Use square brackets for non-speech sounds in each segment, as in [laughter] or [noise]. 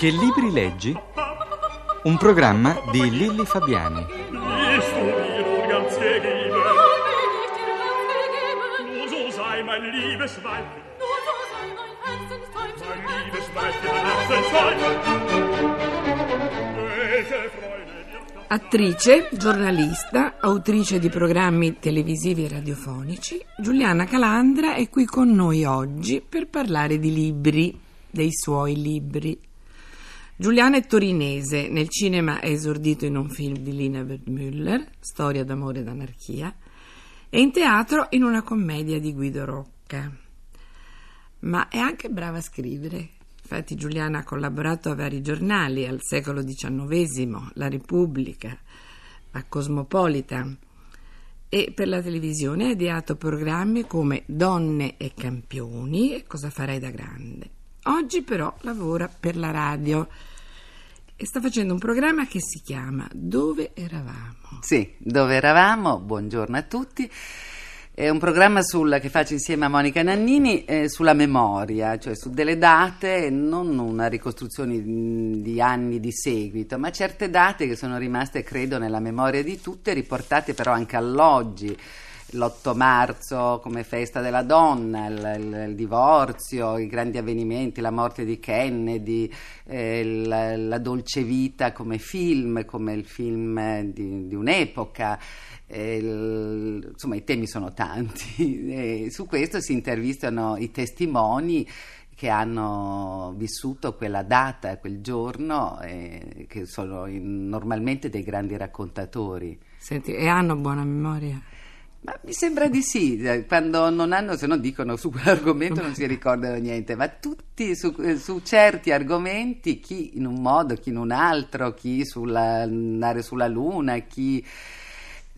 Che libri leggi? Un programma di Lilli Fabiani. Attrice, giornalista, autrice di programmi televisivi e radiofonici, Giuliana Calandra è qui con noi oggi per parlare di libri, dei suoi libri. Giuliana è torinese, nel cinema è esordito in un film di Lina Wertmüller, Storia d'amore ed anarchia, e in teatro in una commedia di Guido Rocca. Ma è anche brava a scrivere. Infatti Giuliana ha collaborato a vari giornali, al secolo XIX, La Repubblica, a Cosmopolitan e per la televisione ha ideato programmi come Donne e Campioni e Cosa farei da grande. Oggi però lavora per la radio e sta facendo un programma che si chiama Dove eravamo? Sì, dove eravamo? Buongiorno a tutti. È un programma sul- che faccio insieme a Monica Nannini eh, sulla memoria, cioè su delle date, non una ricostruzione mh, di anni di seguito, ma certe date che sono rimaste, credo, nella memoria di tutte, riportate però anche all'oggi. L'8 marzo come festa della donna, il, il- il divorzio, i grandi avvenimenti, la morte di Kennedy, eh, la, la dolce vita come film, come il film di, di un'epoca. Il- insomma, i temi sono tanti. [laughs] E su questo si intervistano i testimoni che hanno vissuto quella data, quel giorno, eh, che sono in- normalmente dei grandi raccontatori. Senti, e hanno buona memoria? Ma mi sembra di sì, eh, quando non hanno, se no dicono su quell'argomento non si ricordano niente, ma tutti su, eh, su certi argomenti, chi in un modo, chi in un altro, chi sulla, andare sulla luna, chi...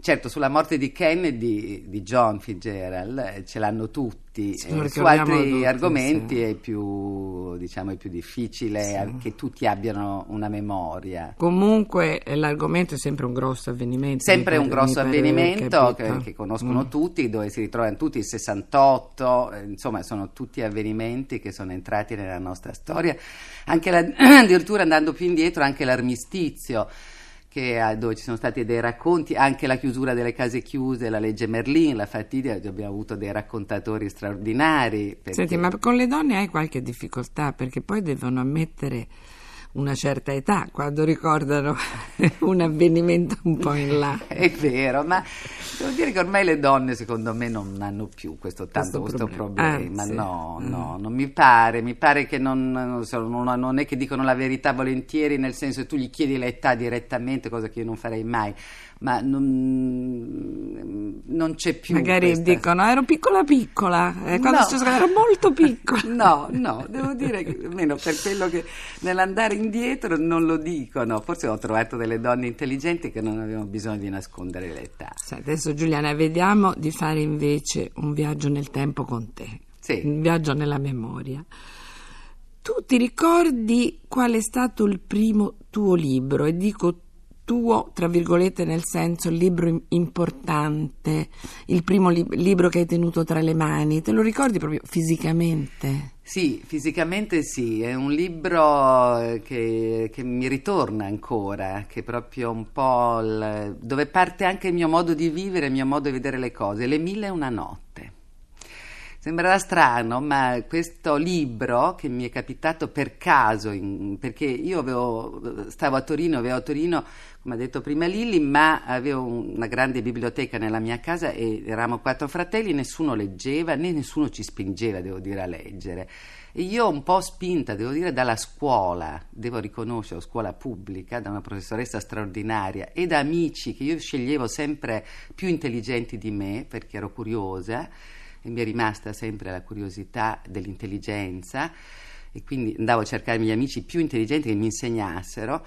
Certo, sulla morte di Kennedy, di John Fitzgerald, eh, ce l'hanno tutti, Sì, Eh, su altri tutti, argomenti sì. è più, diciamo, è più difficile Sì. che tutti abbiano una memoria. Comunque eh, l'argomento è sempre un grosso avvenimento. Sempre un grosso avvenimento che, capito. che conoscono Mm. tutti, dove si ritrovano tutti il 68, eh, insomma sono tutti avvenimenti che sono entrati nella nostra storia, anche la- [clears throat] addirittura andando più indietro anche l'armistizio. Che, ha- dove ci sono stati dei racconti, anche la chiusura delle case chiuse, la legge Merlin, la fatidia, abbiamo avuto dei raccontatori straordinari. perché- Senti, ma con le donne hai qualche difficoltà perché poi devono ammettere una certa età quando ricordano [laughs] un avvenimento un po' in là. [laughs] È vero, ma devo dire che ormai le donne secondo me non hanno più questo tanto Questo questo problema. problema. Sì. No, Mm. no, non mi pare, mi pare che non, non so, non- non è che dicono la verità volentieri, nel senso che tu gli chiedi l'età direttamente, cosa che io non farei mai, ma non, non c'è più. Magari questa- dicono ero piccola piccola, eh, quando No. sono ero molto [laughs] piccola. No, no, devo dire che almeno per quello che nell'andare indietro non lo dicono. Forse ho trovato delle donne intelligenti che non avevano bisogno di nascondere l'età. Sai, adesso Giuliana vediamo di fare invece un viaggio nel tempo con te, Sì. un viaggio nella memoria. Tu ti ricordi qual è stato il primo tuo libro? E dico tuo, tra virgolette, nel senso libro im- importante, il primo li- libro che hai tenuto tra le mani. Te lo ricordi proprio fisicamente? Sì, fisicamente sì, è un libro eh, che, che mi ritorna ancora, che è proprio un po' il- dove parte anche il mio modo di vivere, il mio modo di vedere le cose, Le mille e una notte. Sembrerà strano, ma questo libro che mi è capitato per caso, in- perché io avevo, stavo a Torino, avevo a Torino, come ha detto prima Lilli, ma avevo una grande biblioteca nella mia casa e eravamo quattro fratelli, nessuno leggeva né nessuno ci spingeva, devo dire, a leggere. E io un po' spinta, devo dire, dalla scuola, devo riconoscere, scuola pubblica, da una professoressa straordinaria e da amici che io sceglievo sempre più intelligenti di me perché ero curiosa e mi è rimasta sempre la curiosità dell'intelligenza e quindi andavo a cercare gli amici più intelligenti che mi insegnassero.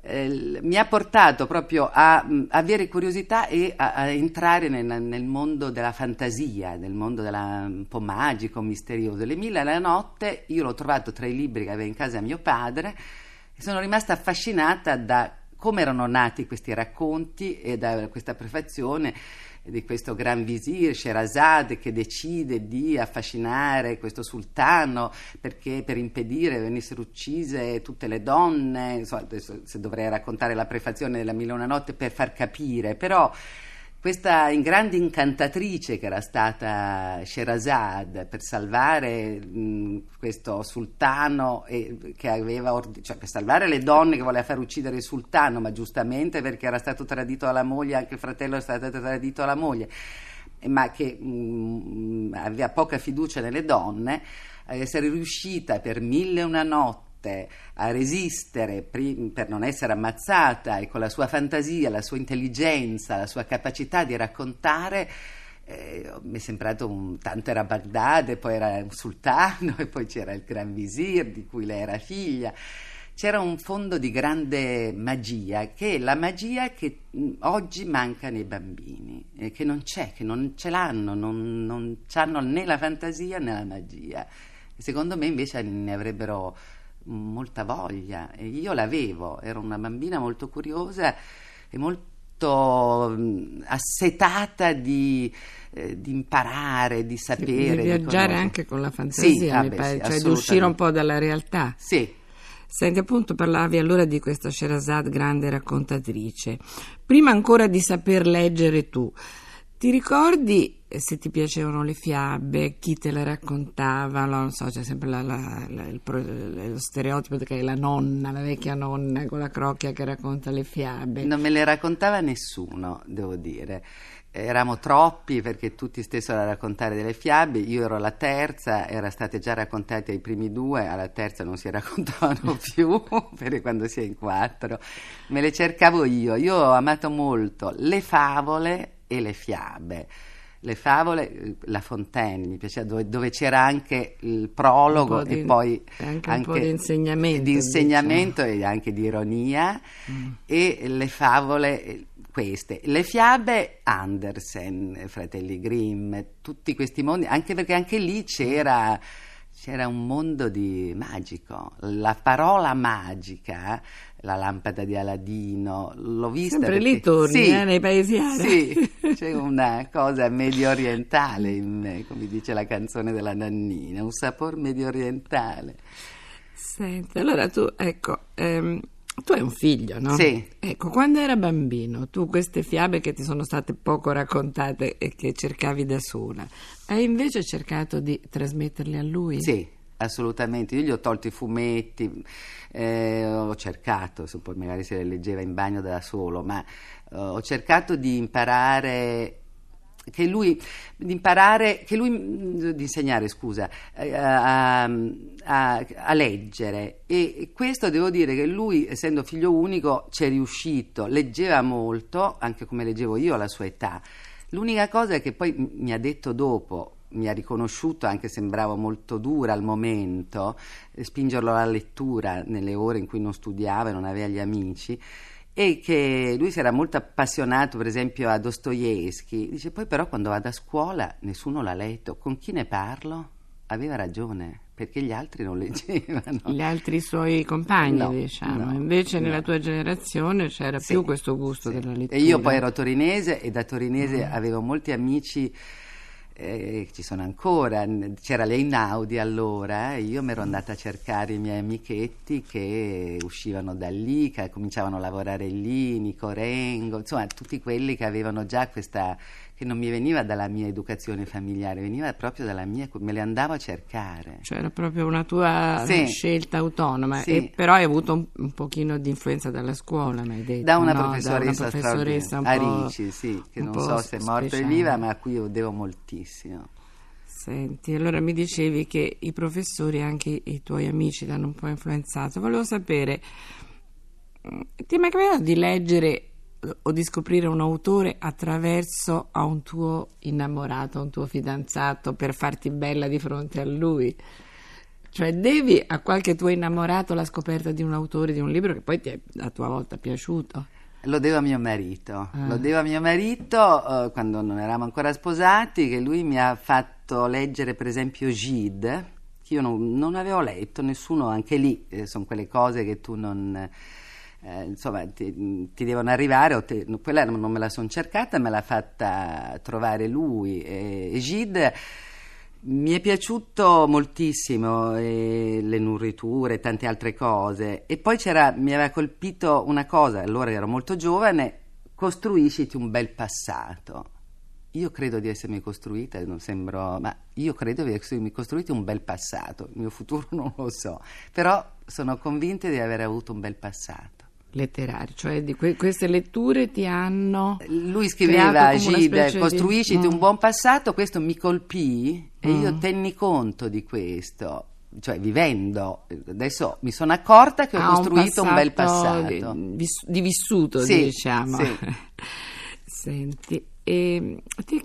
eh, l- mi ha portato proprio a mh, avere curiosità e a, a entrare nel, nel mondo della fantasia, nel mondo della, un po' magico, misterioso. Le mille alla notte io l'ho trovato tra i libri che aveva in casa mio padre e sono rimasta affascinata da come erano nati questi racconti e da questa prefazione di questo gran visir Sherazade che decide di affascinare questo sultano perché per impedire venissero uccise tutte le donne, insomma, adesso se dovrei raccontare la prefazione della Mille una notte per far capire, però questa grande incantatrice che era stata Sherazade per salvare mh, questo sultano e, che aveva ord- cioè per salvare le donne che voleva far uccidere il sultano, ma giustamente perché era stato tradito dalla moglie, anche il fratello era stato tradito dalla moglie, ma che mh, aveva poca fiducia nelle donne, essere riuscita per mille e una notte a resistere per non essere ammazzata e con la sua fantasia, la sua intelligenza, la sua capacità di raccontare, eh, mi è sembrato un tanto era Baghdad, e poi era un sultano [laughs] e poi c'era il Gran Visir di cui lei era figlia. C'era un fondo di grande magia, che è la magia che oggi manca nei bambini, eh, che non c'è, che non ce l'hanno, non, non hanno né la fantasia né la magia. Secondo me invece ne avrebbero molta voglia e io l'avevo, ero una bambina molto curiosa e molto mh, assetata di, eh, di, imparare, di sapere. Di viaggiare di anche con la fantasia, sì, ah beh, cioè di uscire un po' dalla realtà. Sì. Senti, appunto parlavi allora di questa Sherazade grande raccontatrice. Prima ancora di saper leggere tu, ti ricordi eh, se ti piacevano le fiabe, chi te le raccontava? Non so, c'è sempre la, la, la, il, lo stereotipo che è la nonna, la vecchia nonna con la crocchia che racconta le fiabe. Non me le raccontava nessuno, devo dire. Eravamo troppi perché tutti stessero a raccontare delle fiabe, io ero la terza, erano state già raccontate ai primi due, alla terza non si [laughs] raccontavano più perché quando si è in quattro. Me le cercavo io, io ho amato molto le favole e le fiabe. Le favole, La Fontaine, mi piaceva, dove, dove c'era anche il prologo di, e poi anche, un po' di insegnamento, di insegnamento e anche di ironia, mm. e le favole queste. Le fiabe Andersen, Fratelli Grimm, tutti questi mondi, anche perché anche lì c'era c'era un mondo di magico. La parola magica, la lampada di Aladino, l'ho vista. Sempre perché... lì torni, sì, eh, nei paesi arabi. Sì, c'è una cosa medio orientale in me, come dice la canzone della Nannina, un sapore medio orientale. Senti, allora tu, ecco, ehm, tu hai un figlio, no? Sì. Ecco, quando era bambino, tu queste fiabe che ti sono state poco raccontate e che cercavi da sola, hai invece cercato di trasmetterle a lui? Sì, assolutamente. Io gli ho tolto i fumetti, eh, ho cercato, poi magari se le leggeva in bagno da solo, ma eh, ho cercato di imparare che lui di imparare che lui mm, di insegnare scusa eh, a, a, a, leggere e questo devo dire che lui essendo figlio unico ci è riuscito leggeva molto anche come leggevo io alla sua età l'unica cosa che poi mi ha detto dopo mi ha riconosciuto, anche sembrava molto dura al momento, eh, spingerlo alla lettura nelle ore in cui non studiava e non aveva gli amici, e che lui si era molto appassionato per esempio a Dostoevsky, dice poi però quando vado a scuola nessuno l'ha letto, con chi ne parlo? Aveva ragione, perché gli altri non [laughs] leggevano. Gli altri suoi compagni, no, diciamo. No, Invece no. nella tua generazione c'era sì, più questo gusto sì. della lettura. E io poi ero torinese e da torinese mm. avevo molti amici eh, ci sono ancora, c'era l'Einaudi allora e io mi ero andata a cercare i miei amichetti che uscivano da lì, che cominciavano a lavorare lì, Nico Rengo, insomma tutti quelli che avevano già questa, che non mi veniva dalla mia educazione familiare, veniva proprio dalla mia, me le andavo a cercare. Cioè era proprio una tua Sì. scelta autonoma, Sì. e però hai avuto un, un pochino di influenza dalla scuola, mi hai detto. Da una no? professoressa, da una professoressa un po'... Arici, sì, che non so se è morta speciale. viva, ma a cui io devo moltissimo. Senti, allora mi dicevi che i professori, anche i tuoi amici, ti hanno un po' influenzato. Volevo sapere, mm, ti è mai capitato di leggere o di scoprire un autore attraverso a un tuo innamorato, a un tuo fidanzato, per farti bella di fronte a lui? Cioè, devi a qualche tuo innamorato la scoperta di un autore, di un libro che poi ti è a tua volta piaciuto. Lo devo a mio marito, Ah. lo devo a mio marito eh, quando non eravamo ancora sposati, che lui mi ha fatto leggere per esempio Gide, che io non, non avevo letto, nessuno, anche lì eh, sono quelle cose che tu non, eh, insomma, ti, ti, devono arrivare, te, quella non me la sono cercata, me l'ha fatta trovare lui. E, Gide mi è piaciuto moltissimo eh, le nurriture e tante altre cose. E poi mi aveva colpito una cosa, allora ero molto giovane, costruisciti un bel passato. Io credo di essermi costruita, non sembro, ma io credo di essermi costruita un bel passato. Il mio futuro [laughs] non lo so, però sono convinta di aver avuto un bel passato letterario, cioè di que- queste letture ti hanno lui scriveva Gide costruisciti di... un mm. buon passato questo mi colpì e mm. io tenni conto di questo cioè vivendo adesso mi sono accorta che ho ah, costruito un, un, bel passato di, di vissuto sì, diciamo sì. [laughs] senti e ti è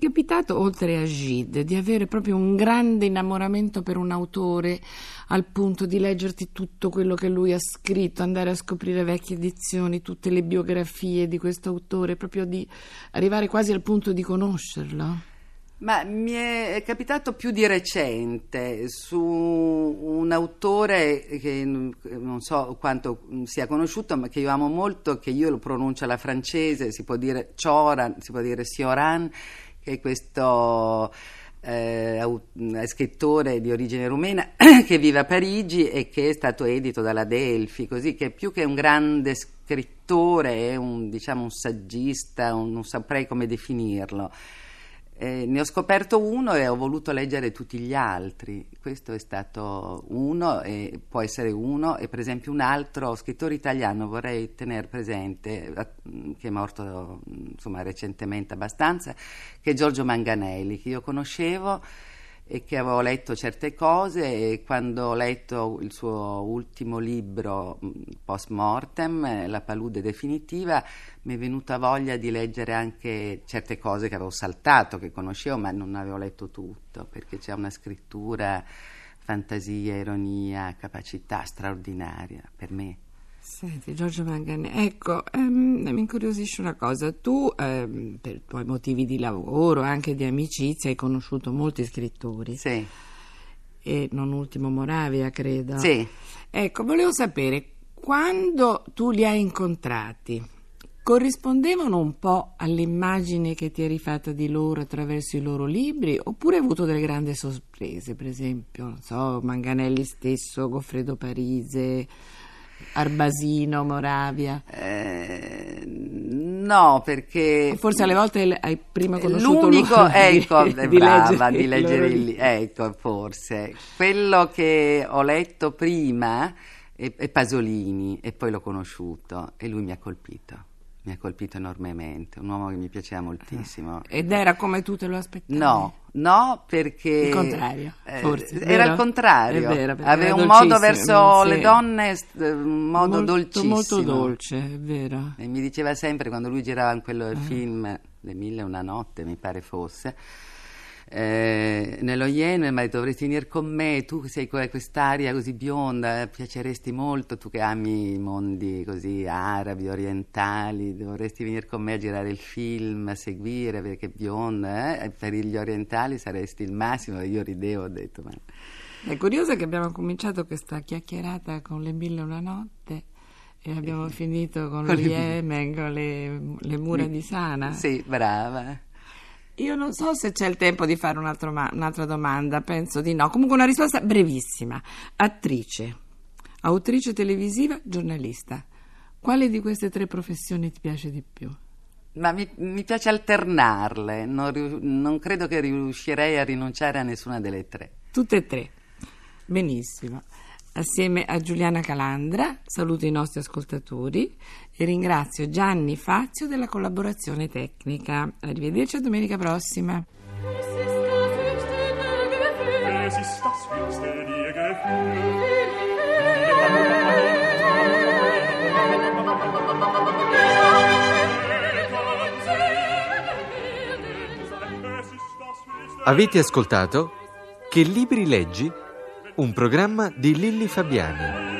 capitato oltre a Gide di avere proprio un grande innamoramento per un autore al punto di leggerti tutto quello che lui ha scritto, andare a scoprire vecchie edizioni, tutte le biografie di questo autore, proprio di arrivare quasi al punto di conoscerlo? Ma mi è capitato più di recente su un autore che non so quanto sia conosciuto, ma che io amo molto, che io lo pronuncio alla francese, si può dire Cioran, si può dire Sioran, è questo eh, scrittore di origine rumena [clears throat] che vive a Parigi e che è stato edito dalla Delphi, così che più che un grande scrittore è un, diciamo, un saggista, un, non saprei come definirlo. Eh, ne ho scoperto uno e ho voluto leggere tutti gli altri. Questo è stato uno, e può essere uno, e per esempio un altro scrittore italiano vorrei tenere presente, che è morto insomma, recentemente abbastanza, che è Giorgio Manganelli, che io conoscevo e che avevo letto certe cose e quando ho letto il suo ultimo libro post mortem, La palude definitiva, mi è venuta voglia di leggere anche certe cose che avevo saltato, che conoscevo, ma non avevo letto tutto, perché c'è una scrittura, fantasia, ironia, capacità straordinaria per me. Senti, Giorgio Mangani, ecco, ehm, mi incuriosisce una cosa. Tu, ehm, per i tuoi motivi di lavoro, anche di amicizia, hai conosciuto molti scrittori. Sì. E non ultimo Moravia, credo. Sì. Ecco, volevo sapere, quando tu li hai incontrati, corrispondevano un po' all'immagine che ti eri fatta di loro attraverso i loro libri, oppure hai avuto delle grandi sorprese, per esempio, non so, Manganelli stesso, Goffredo Parise Arbasino, Moravia? Eh, no, perché... Forse alle volte hai prima conosciuto L'unico, ecco, di, è [laughs] brava di leggere il libro, ecco, forse. Quello che ho letto prima è, è Pasolini e poi l'ho conosciuto e lui mi ha colpito mi ha colpito enormemente, un uomo che mi piaceva moltissimo. Ed era come tu te lo aspettavi? No, no, perché... Il contrario, forse. Eh, era il contrario. Vero, Aveva un modo verso sì. le donne, un modo molto, dolcissimo. Molto dolce, è vero. E mi diceva sempre, quando lui girava in quello uh film, Le mille e una notte, mi pare fosse eh, nello Yemen, ma dovresti venire con me, tu sei quest'aria così bionda, piaceresti molto, tu che ami i mondi così arabi, orientali, dovresti venire con me a girare il film, a seguire, perché bionda, eh? per gli orientali saresti il massimo, io ridevo, ho detto, ma... È curioso che abbiamo cominciato questa chiacchierata con le mille una notte e abbiamo finito con, con lo Yemen, con le, le mura di Sana. Sì, brava. Io non so se c'è il tempo di fare un ma- un'altra domanda, penso di no. Comunque una risposta brevissima. Attrice, autrice televisiva, giornalista. Quale di queste tre professioni ti piace di più? Ma mi, mi piace alternarle, non, non credo che riuscirei a rinunciare a nessuna delle tre. Tutte e tre. Benissimo assieme a Giuliana Calandra. Saluto i nostri ascoltatori e ringrazio Gianni Fazio della collaborazione tecnica. Arrivederci a domenica prossima. Avete ascoltato Che libri leggi? Un programma di Lilli Fabiani.